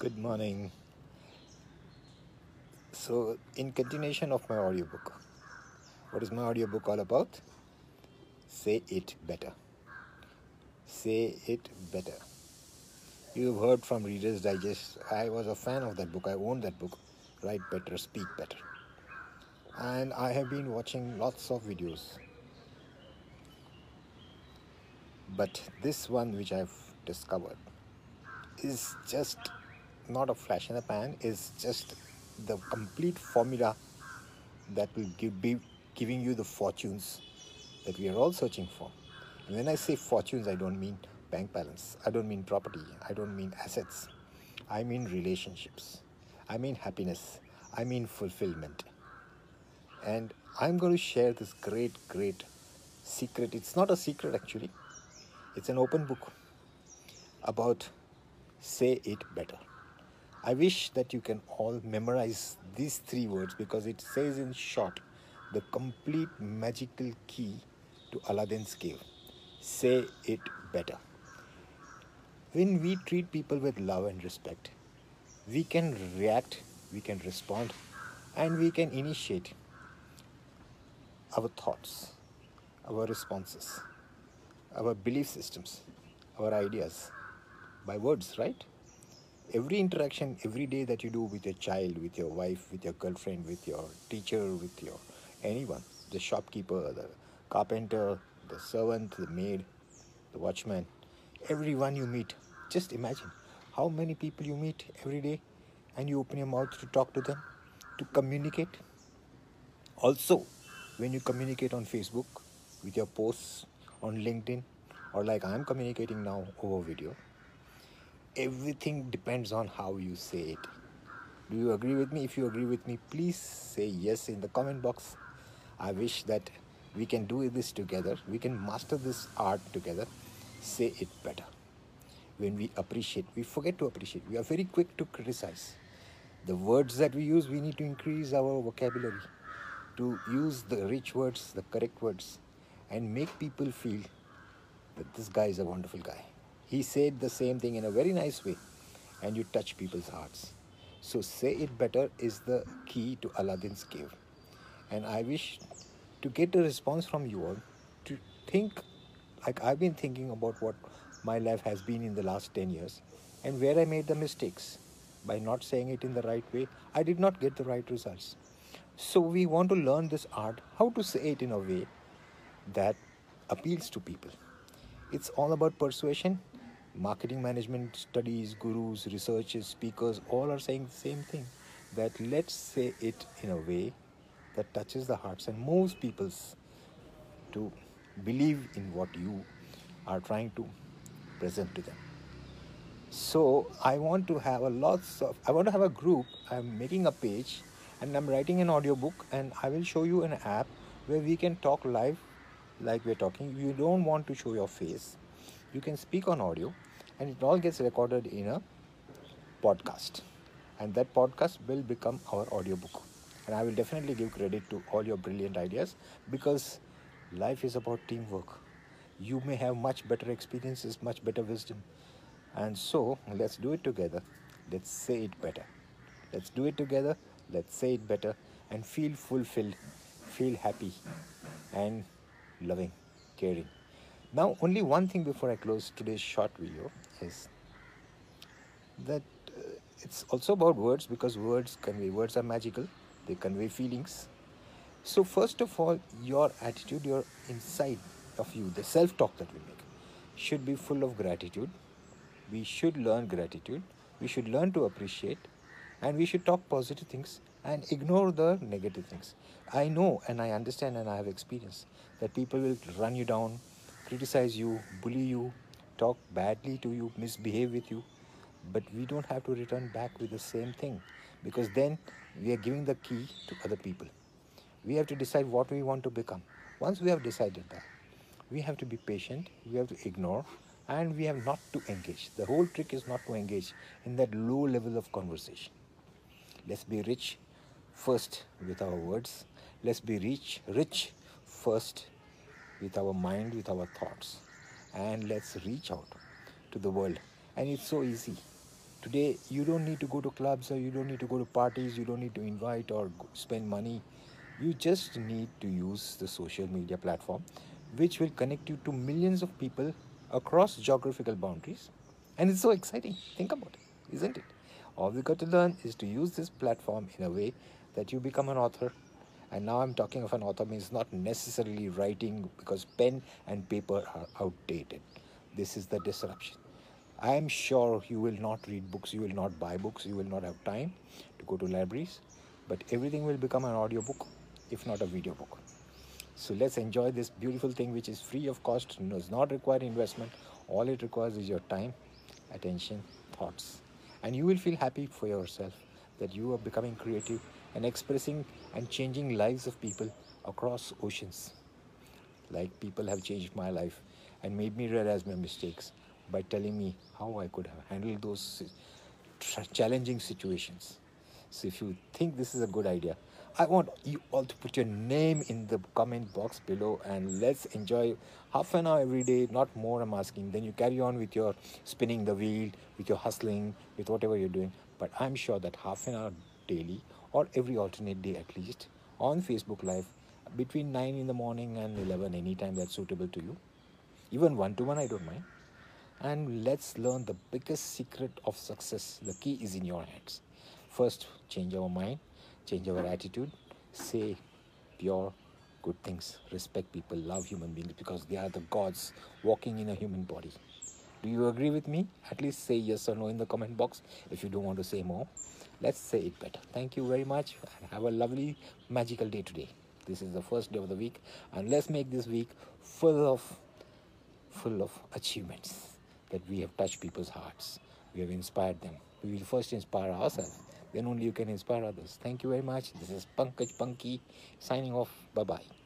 Good morning. So, in continuation of my audiobook, what is my audiobook all about? Say it better. Say it better. You've heard from Reader's Digest. I was a fan of that book. I owned that book. Write better, speak better. And I have been watching lots of videos. But this one, which I've discovered, is just not a flash in the pan, is just the complete formula that will give, be giving you the fortunes that we are all searching for. And when I say fortunes, I don't mean bank balance, I don't mean property, I don't mean assets, I mean relationships, I mean happiness, I mean fulfillment. And I'm going to share this great, great secret. It's not a secret actually, it's an open book about say it better. I wish that you can all memorize these three words because it says in short the complete magical key to Aladdin's cave. Say it better. When we treat people with love and respect, we can react, we can respond, and we can initiate our thoughts, our responses, our belief systems, our ideas by words, right? Every interaction, every day that you do with your child, with your wife, with your girlfriend, with your teacher, with your anyone, the shopkeeper, the carpenter, the servant, the maid, the watchman, everyone you meet, just imagine how many people you meet every day and you open your mouth to talk to them, to communicate. Also, when you communicate on Facebook with your posts on LinkedIn, or like I'm communicating now over video, everything depends on how you say it. Do you agree with me? If you agree with me, please say yes in the comment box. I wish that we can do this together. We can master this art together. Say it better. When we appreciate, we forget to appreciate. We are very quick to criticize. The words that we use, we need to increase our vocabulary to use the rich words, the correct words, and make people feel that this guy is a wonderful guy. He said the same thing in a very nice way, and you touch people's hearts. So, say it better is the key to Aladdin's cave. And I wish to get a response from you all to think like I've been thinking about what my life has been in the last 10 years and where I made the mistakes. By not saying it in the right way, I did not get the right results. So, we want to learn this art how to say it in a way that appeals to people. It's all about persuasion. Marketing management studies, gurus, researchers, speakers all are saying the same thing that let's say it in a way that touches the hearts and moves people to believe in what you are trying to present to them. So I want to have a lots of I want to have a group. I'm making a page and I'm writing an audiobook and I will show you an app where we can talk live like we're talking. You don't want to show your face. You can speak on audio and it all gets recorded in a podcast. And that podcast will become our audiobook. And I will definitely give credit to all your brilliant ideas because life is about teamwork. You may have much better experiences, much better wisdom. And so let's do it together. Let's say it better. Let's do it together. Let's say it better and feel fulfilled, feel happy, and loving, caring. Now, only one thing before I close today's short video is that uh, it's also about words because words convey, words are magical, they convey feelings. So, first of all, your attitude, your inside of you, the self talk that we make, should be full of gratitude. We should learn gratitude, we should learn to appreciate, and we should talk positive things and ignore the negative things. I know and I understand and I have experience that people will run you down, criticize you, bully you, talk badly to you, misbehave with you, but we don't have to return back with the same thing because then we are giving the key to other people. We have to decide what we want to become. Once we have decided that, we have to be patient, we have to ignore, and we have not to engage. The whole trick is not to engage in that low level of conversation. Let's be rich first with our words. Let's be rich, rich first with our mind, with our thoughts. And let's reach out to the world. And it's so easy. Today, you don't need to go to clubs or you don't need to go to parties, you don't need to invite or spend money. You just need to use the social media platform, which will connect you to millions of people across geographical boundaries. And it's so exciting. Think about it, isn't it? All we got to learn is to use this platform in a way that you become an author. And now I'm talking of an author means not necessarily writing because pen and paper are outdated. This is the disruption. I am sure you will not read books, you will not buy books, you will not have time to go to libraries, but everything will become an audio book, if not a video book. So let's enjoy this beautiful thing which is free of cost, does not require investment. All it requires is your time, attention, thoughts. And you will feel happy for yourself that you are becoming creative and expressing and changing lives of people across oceans. Like people have changed my life and made me realize my mistakes by telling me how I could have handled those challenging situations. So if you think this is a good idea, I want you all to put your name in the comment box below and let's enjoy half an hour every day, not more I'm asking. Then you carry on with your spinning the wheel, with your hustling, with whatever you're doing. But I'm sure that half an hour daily or every alternate day at least on Facebook Live between 9 in the morning and 11 anytime that's suitable to you. Even one to one, I don't mind and let's learn the biggest secret of success. The key is in your hands. First, change our mind, change our attitude, say pure good things, respect people, love human beings because they are the gods walking in a human body. Do you agree with me? At least say yes or no in the comment box if you don't want to say more. Let's say it better. Thank you very much and have a lovely magical day today. This is the first day of the week and let's make this week full of full of achievements that we have touched people's hearts. We have inspired them. We will first inspire ourselves, then only you can inspire others. Thank you very much. This is Pankaj Punky signing off. Bye bye.